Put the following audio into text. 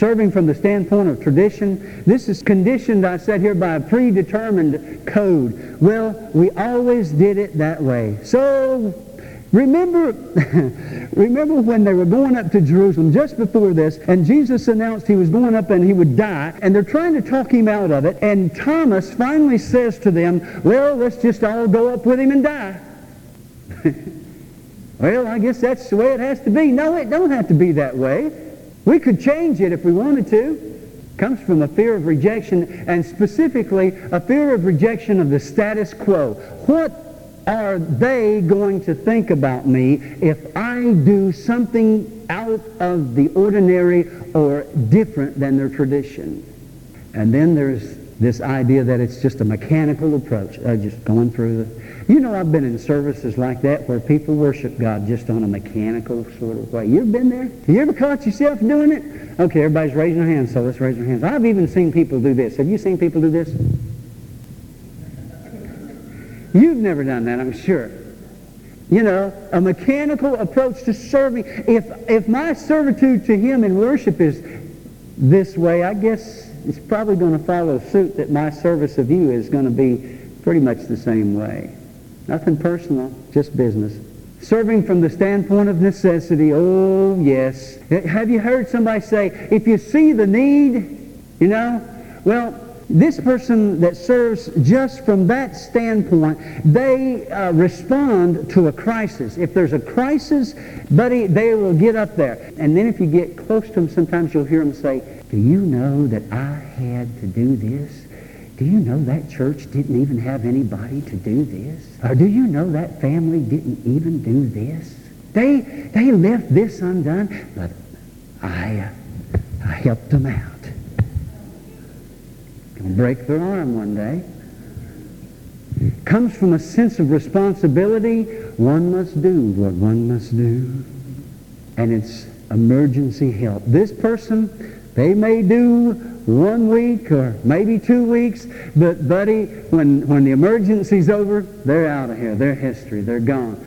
serving from the standpoint of tradition. This is conditioned, I said here, by a predetermined code. Well, we always did it that way. So Remember, remember when they were going up to Jerusalem just before this, and Jesus announced he was going up and he would die, and they're trying to talk him out of it, and Thomas finally says to them, well, let's just all go up with him and die. well, I guess that's the way it has to be. No, it don't have to be that way. We could change it if we wanted to comes from a fear of rejection and specifically a fear of rejection of the status quo. What are they going to think about me if I do something out of the ordinary or different than their tradition? And then there's this idea that it's just a mechanical approach, uh, just going through the... You know, I've been in services like that where people worship God just on a mechanical sort of way. You ever been there? You ever caught yourself doing it? Okay, everybody's raising their hands, so let's raise our hands. I've even seen people do this. Have you seen people do this? You've never done that, I'm sure. You know, a mechanical approach to serving. If, if my servitude to him in worship is this way, I guess it's probably going to follow suit that my service of you is going to be pretty much the same way. Nothing personal, just business. Serving from the standpoint of necessity, oh yes. Have you heard somebody say, if you see the need, you know, well, this person that serves just from that standpoint, they uh, respond to a crisis. If there's a crisis, buddy, they will get up there. And then if you get close to them, sometimes you'll hear them say, do you know that I had to do this? Do you know that church didn't even have anybody to do this? Or do you know that family didn't even do this? They, they left this undone, but I, uh, I helped them out can break their arm one day. Comes from a sense of responsibility. One must do what one must do. And it's emergency help. This person, they may do one week or maybe two weeks, but buddy, when, when the emergency's over, they're out of here. They're history. They're gone.